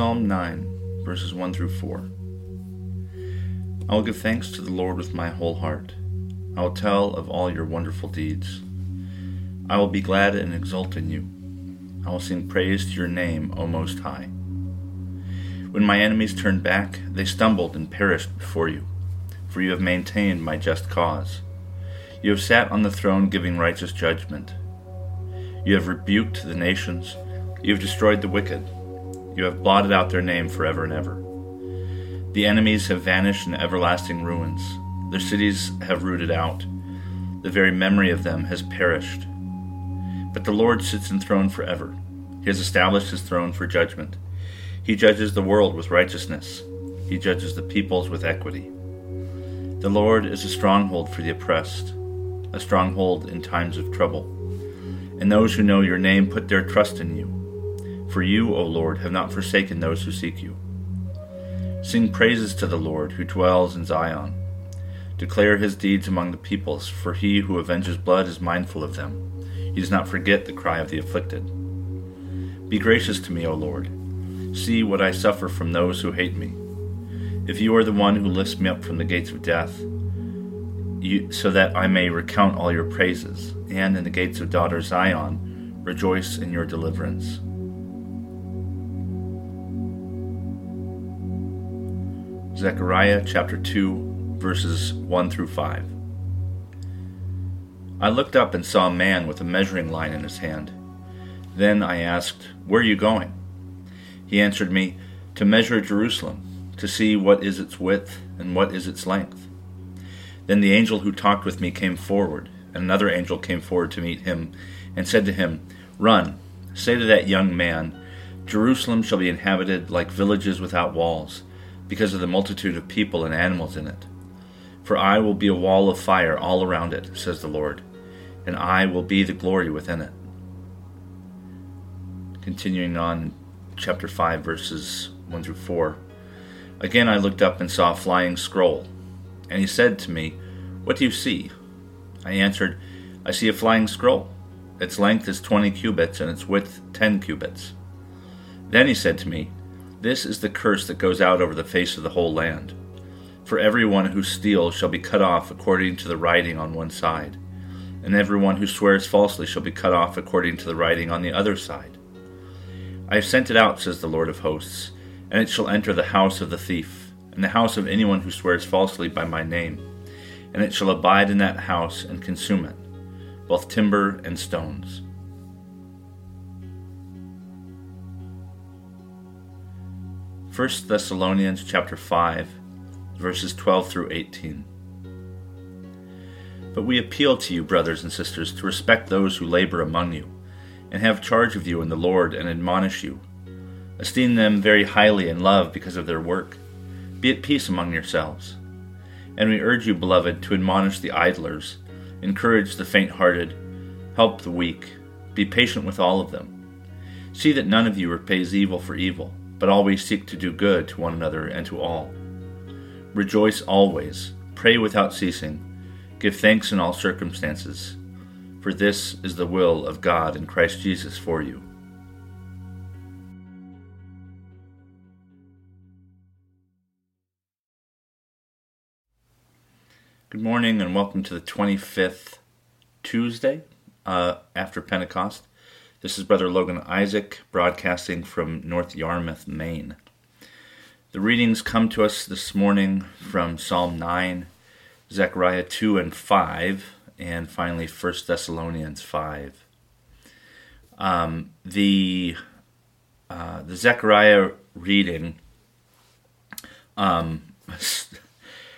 Psalm 9, verses 1 through 4. I will give thanks to the Lord with my whole heart. I will tell of all your wonderful deeds. I will be glad and exult in you. I will sing praise to your name, O Most High. When my enemies turned back, they stumbled and perished before you, for you have maintained my just cause. You have sat on the throne giving righteous judgment. You have rebuked the nations. You have destroyed the wicked. You have blotted out their name forever and ever. The enemies have vanished in everlasting ruins. Their cities have rooted out. The very memory of them has perished. But the Lord sits enthroned forever. He has established his throne for judgment. He judges the world with righteousness. He judges the peoples with equity. The Lord is a stronghold for the oppressed, a stronghold in times of trouble. And those who know your name put their trust in you. For you, O Lord, have not forsaken those who seek you. Sing praises to the Lord who dwells in Zion. Declare his deeds among the peoples, for he who avenges blood is mindful of them. He does not forget the cry of the afflicted. Be gracious to me, O Lord. See what I suffer from those who hate me. If you are the one who lifts me up from the gates of death, you, so that I may recount all your praises, and in the gates of daughter Zion rejoice in your deliverance. Zechariah chapter 2, verses 1 through 5. I looked up and saw a man with a measuring line in his hand. Then I asked, Where are you going? He answered me, To measure Jerusalem, to see what is its width and what is its length. Then the angel who talked with me came forward, and another angel came forward to meet him, and said to him, Run, say to that young man, Jerusalem shall be inhabited like villages without walls because of the multitude of people and animals in it. For I will be a wall of fire all around it, says the Lord, and I will be the glory within it. Continuing on, chapter 5, verses 1 through 4. Again I looked up and saw a flying scroll, and he said to me, What do you see? I answered, I see a flying scroll. Its length is twenty cubits, and its width ten cubits. Then he said to me, this is the curse that goes out over the face of the whole land. For everyone who steals shall be cut off according to the writing on one side, and everyone who swears falsely shall be cut off according to the writing on the other side. I have sent it out, says the Lord of hosts, and it shall enter the house of the thief, and the house of anyone who swears falsely by my name, and it shall abide in that house and consume it, both timber and stones. 1 Thessalonians chapter 5 verses 12 through 18. But we appeal to you, brothers and sisters, to respect those who labor among you, and have charge of you in the Lord and admonish you. Esteem them very highly in love because of their work. Be at peace among yourselves. And we urge you, beloved, to admonish the idlers, encourage the faint hearted, help the weak, be patient with all of them. See that none of you repays evil for evil but always seek to do good to one another and to all. Rejoice always, pray without ceasing, give thanks in all circumstances, for this is the will of God in Christ Jesus for you. Good morning and welcome to the 25th Tuesday uh, after Pentecost. This is Brother Logan Isaac broadcasting from North Yarmouth, Maine. The readings come to us this morning from Psalm 9, Zechariah 2 and 5, and finally 1 Thessalonians 5. Um, the uh, the Zechariah reading um,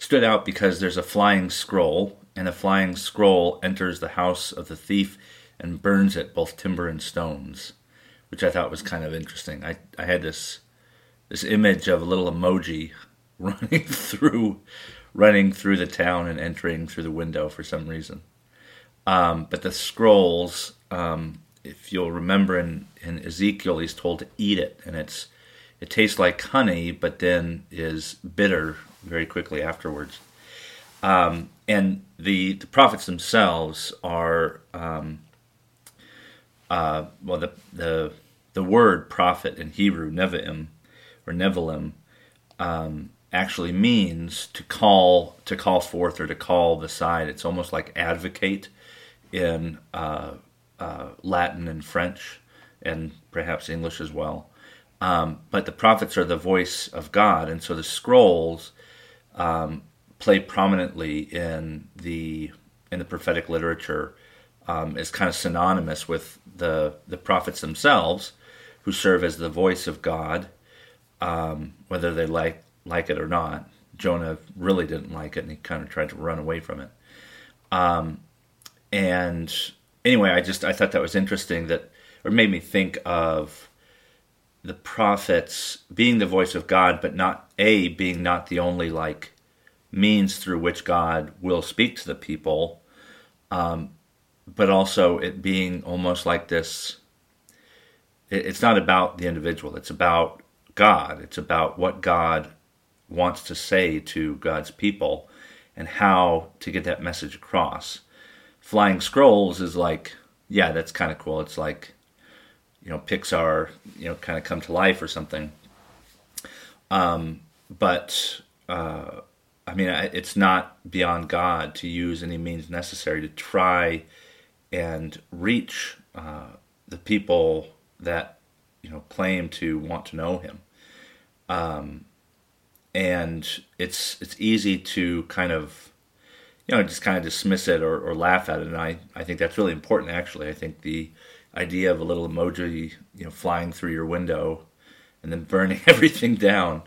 stood out because there's a flying scroll, and a flying scroll enters the house of the thief and burns it, both timber and stones, which I thought was kind of interesting. I, I had this this image of a little emoji running through running through the town and entering through the window for some reason. Um, but the scrolls, um, if you'll remember in, in Ezekiel, he's told to eat it, and it's it tastes like honey, but then is bitter very quickly afterwards. Um, and the, the prophets themselves are um, uh, well the the the word prophet in Hebrew nevi'im or nevilim um, actually means to call to call forth or to call the side. It's almost like advocate in uh, uh, Latin and French and perhaps English as well. Um, but the prophets are the voice of God, and so the scrolls um, play prominently in the in the prophetic literature. Um, is kind of synonymous with the the prophets themselves, who serve as the voice of God, um, whether they like like it or not. Jonah really didn't like it, and he kind of tried to run away from it. Um, and anyway, I just I thought that was interesting that, or made me think of the prophets being the voice of God, but not a being not the only like means through which God will speak to the people, um, but also it being almost like this. It, it's not about the individual; it's about God. It's about what God wants to say to God's people and how to get that message across. Flying Scrolls is like, yeah, that's kind of cool. It's like you know Pixar, you know, kind of come to life or something. Um, but uh, I mean, it's not beyond God to use any means necessary to try and reach uh, the people that you know claim to want to know Him. Um, and it's it's easy to kind of you know just kind of dismiss it or, or laugh at it, and I I think that's really important. Actually, I think the idea of a little emoji, you know, flying through your window and then burning everything down.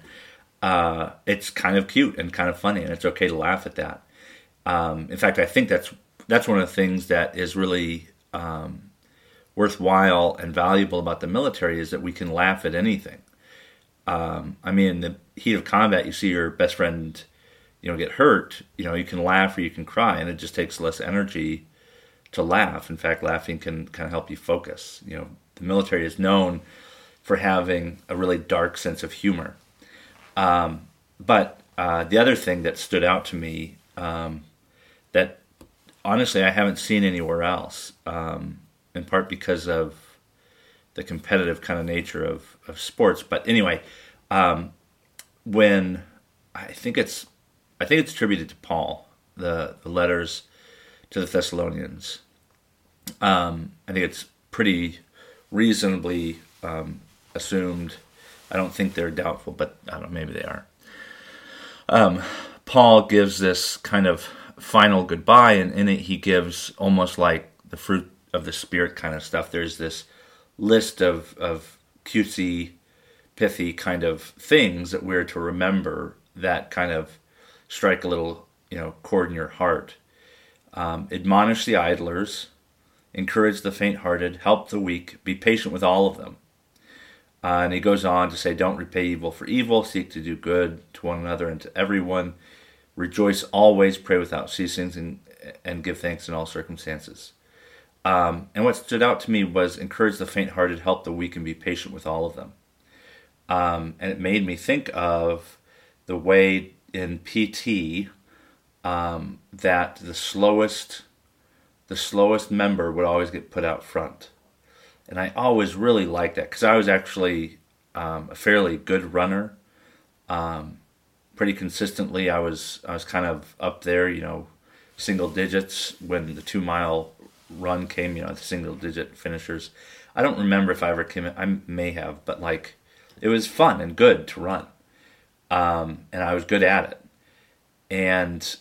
Uh, it's kind of cute and kind of funny, and it's okay to laugh at that. Um, in fact, I think that's that's one of the things that is really um, worthwhile and valuable about the military is that we can laugh at anything. Um, I mean, in the heat of combat, you see your best friend, you know, get hurt. You know, you can laugh or you can cry, and it just takes less energy to laugh. In fact, laughing can kind of help you focus. You know, the military is known for having a really dark sense of humor. Um, but uh, the other thing that stood out to me um, that honestly I haven't seen anywhere else, um, in part because of the competitive kind of nature of, of sports. But anyway, um, when I think it's I think it's attributed to Paul, the, the letters to the Thessalonians. Um, I think it's pretty reasonably um, assumed. I don't think they're doubtful, but I don't maybe they are. Um, Paul gives this kind of final goodbye, and in it he gives almost like the fruit of the spirit kind of stuff. There's this list of, of cutesy, pithy kind of things that we're to remember that kind of strike a little, you know, chord in your heart. Um, admonish the idlers, encourage the faint hearted, help the weak, be patient with all of them. Uh, and he goes on to say, Don't repay evil for evil, seek to do good to one another and to everyone. Rejoice always, pray without ceasing, and, and give thanks in all circumstances. Um, and what stood out to me was encourage the faint hearted, help the weak, and be patient with all of them. Um, and it made me think of the way in PT um, that the slowest the slowest member would always get put out front, and I always really liked that because I was actually um, a fairly good runner. Um, pretty consistently, I was I was kind of up there, you know, single digits when the two mile run came. You know, the single digit finishers. I don't remember if I ever came. In, I may have, but like, it was fun and good to run, um, and I was good at it. And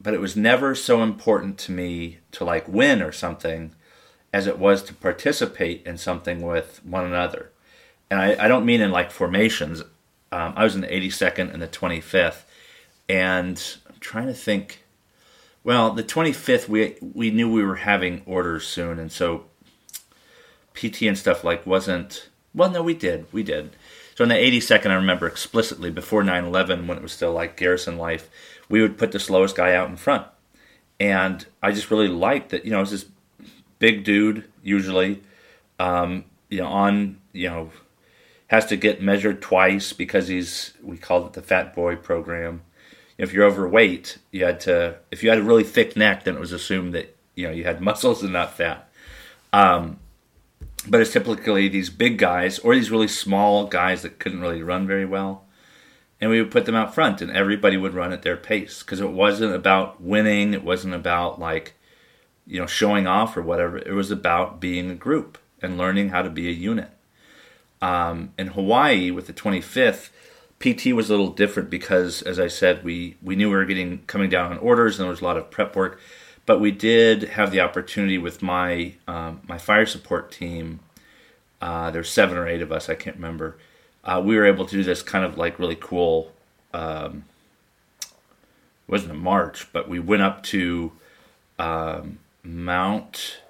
but it was never so important to me to like win or something as it was to participate in something with one another. And I, I don't mean in like formations. Um, I was in the 82nd and the 25th, and I'm trying to think. Well, the 25th, we we knew we were having orders soon, and so PT and stuff like wasn't. Well, no, we did, we did. So in the 82nd, I remember explicitly before 9 11, when it was still like garrison life, we would put the slowest guy out in front. And I just really liked that, you know, it was this big dude, usually, um, you know, on, you know, has to get measured twice because he's, we called it the fat boy program. If you're overweight, you had to, if you had a really thick neck, then it was assumed that, you know, you had muscles and not fat. Um, but it's typically these big guys or these really small guys that couldn't really run very well. And we would put them out front, and everybody would run at their pace because it wasn't about winning. It wasn't about like, you know, showing off or whatever. It was about being a group and learning how to be a unit. Um, in Hawaii with the 25th, PT was a little different because, as I said, we we knew we were getting coming down on orders, and there was a lot of prep work. But we did have the opportunity with my um, my fire support team. Uh, there's seven or eight of us, I can't remember. Uh, we were able to do this kind of like really cool. Um, it wasn't a march, but we went up to um, Mount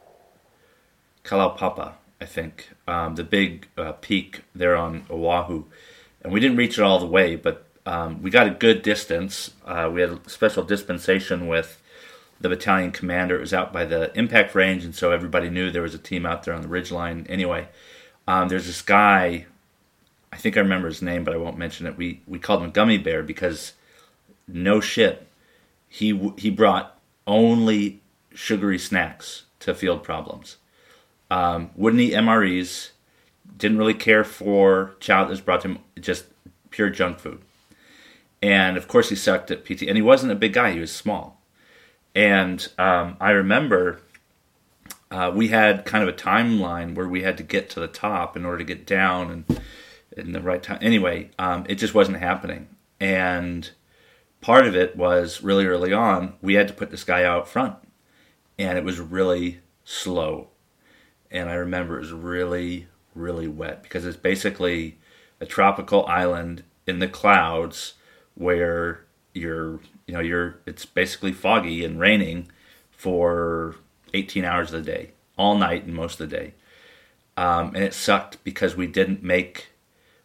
Kalaupapa, I think, um, the big uh, peak there on Oahu, and we didn't reach it all the way, but um, we got a good distance. Uh, we had a special dispensation with the battalion commander. It was out by the impact range, and so everybody knew there was a team out there on the ridge line. Anyway, um, there's this guy. I think I remember his name, but I won't mention it. We we called him Gummy Bear because no shit, he he brought only sugary snacks to field problems. Um, wouldn't eat MREs. Didn't really care for child that was brought to him. Just pure junk food. And of course, he sucked at PT. And he wasn't a big guy; he was small. And um, I remember uh, we had kind of a timeline where we had to get to the top in order to get down and in the right time. Anyway, um, it just wasn't happening. And part of it was really early on, we had to put this guy out front. And it was really slow. And I remember it was really, really wet because it's basically a tropical island in the clouds where you're you know you're it's basically foggy and raining for 18 hours of the day all night and most of the day. Um, and it sucked because we didn't make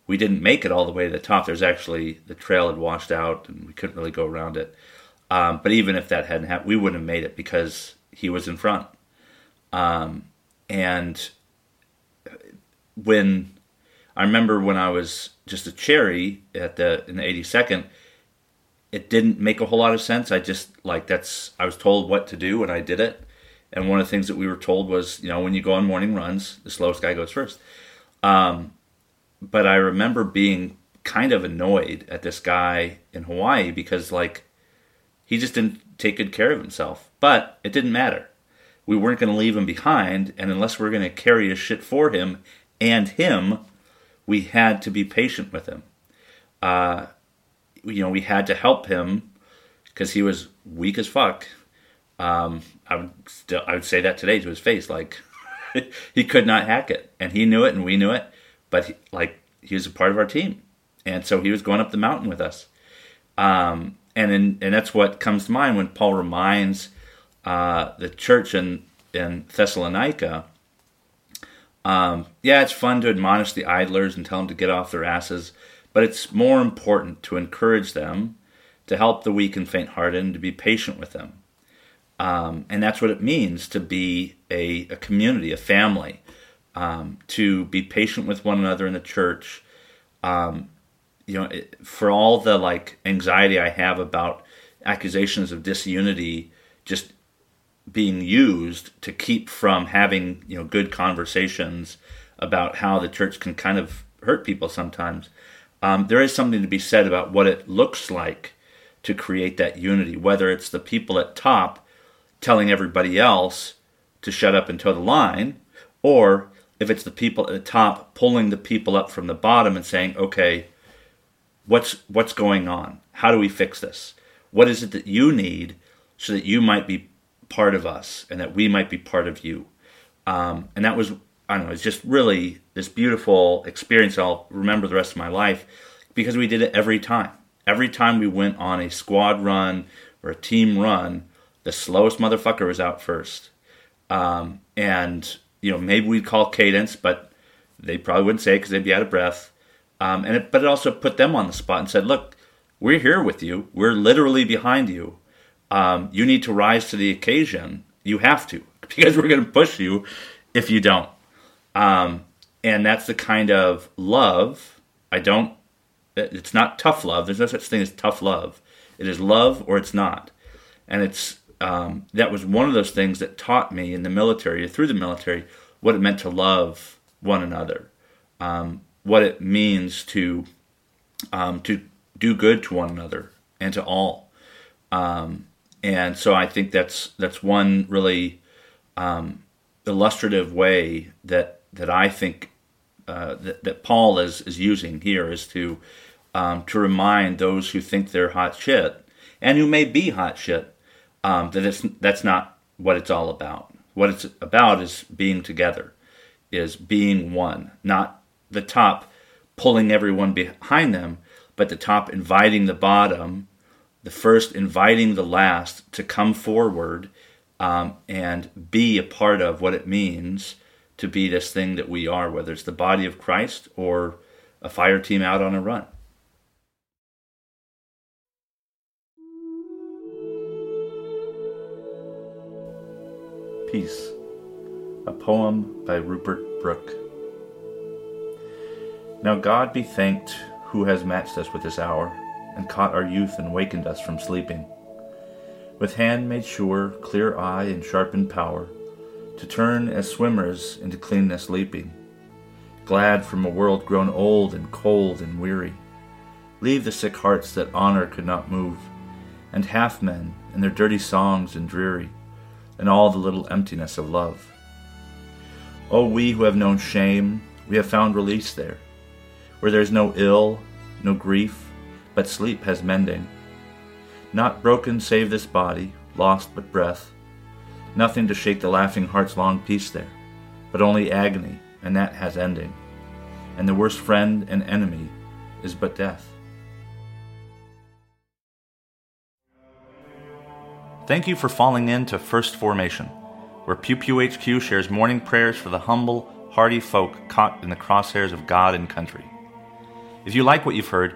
we didn't make it all the way to the top. There's actually the trail had washed out and we couldn't really go around it. Um, but even if that hadn't happened we wouldn't have made it because he was in front. Um, and when I remember when I was just a cherry at the in the 82nd it didn't make a whole lot of sense. I just like that's I was told what to do and I did it. And one of the things that we were told was, you know, when you go on morning runs, the slowest guy goes first. Um, but I remember being kind of annoyed at this guy in Hawaii because like he just didn't take good care of himself. But it didn't matter. We weren't going to leave him behind, and unless we are going to carry his shit for him and him, we had to be patient with him. Uh, you know, we had to help him because he was weak as fuck. Um, I would still, I would say that today to his face, like he could not hack it, and he knew it, and we knew it. But he, like he was a part of our team, and so he was going up the mountain with us. Um, and in, and that's what comes to mind when Paul reminds uh, the church in in Thessalonica. Um, yeah, it's fun to admonish the idlers and tell them to get off their asses but it's more important to encourage them, to help the weak and faint hearted, and to be patient with them. Um, and that's what it means to be a, a community, a family, um, to be patient with one another in the church. Um, you know, it, for all the like anxiety I have about accusations of disunity just being used to keep from having you know good conversations about how the church can kind of hurt people sometimes um, there is something to be said about what it looks like to create that unity, whether it's the people at top telling everybody else to shut up and toe the line, or if it's the people at the top pulling the people up from the bottom and saying, okay, what's what's going on? How do we fix this? What is it that you need so that you might be part of us and that we might be part of you? Um, and that was I don't know, it's just really this beautiful experience I'll remember the rest of my life because we did it every time. Every time we went on a squad run or a team run, the slowest motherfucker was out first. Um, and, you know, maybe we'd call cadence, but they probably wouldn't say it because they'd be out of breath. Um, and it, but it also put them on the spot and said, "Look, we're here with you. We're literally behind you. Um, you need to rise to the occasion. You have to because we're going to push you if you don't." Um, and that's the kind of love I don't. It's not tough love. There's no such thing as tough love. It is love or it's not, and it's um, that was one of those things that taught me in the military, through the military, what it meant to love one another, um, what it means to um, to do good to one another and to all. Um, and so I think that's that's one really um, illustrative way that that I think uh, that, that Paul is is using here is to um, to remind those who think they're hot shit and who may be hot shit um, that it's that's not what it's all about. What it's about is being together, is being one, not the top pulling everyone behind them, but the top inviting the bottom, the first inviting the last to come forward um, and be a part of what it means to be this thing that we are, whether it's the body of Christ or a fire team out on a run. Peace, a poem by Rupert Brooke. Now God be thanked who has matched us with this hour, and caught our youth and wakened us from sleeping. With hand made sure, clear eye, and sharpened power, to turn as swimmers into cleanness leaping, glad from a world grown old and cold and weary. Leave the sick hearts that honor could not move, and half men and their dirty songs and dreary and all the little emptiness of love. O oh, we who have known shame, we have found release there, where there is no ill, no grief, but sleep has mending. Not broken save this body, lost but breath, nothing to shake the laughing heart's long peace there, but only agony, and that has ending. And the worst friend and enemy is but death. Thank you for falling in to First Formation, where Pew Pew HQ shares morning prayers for the humble, hardy folk caught in the crosshairs of God and country. If you like what you've heard,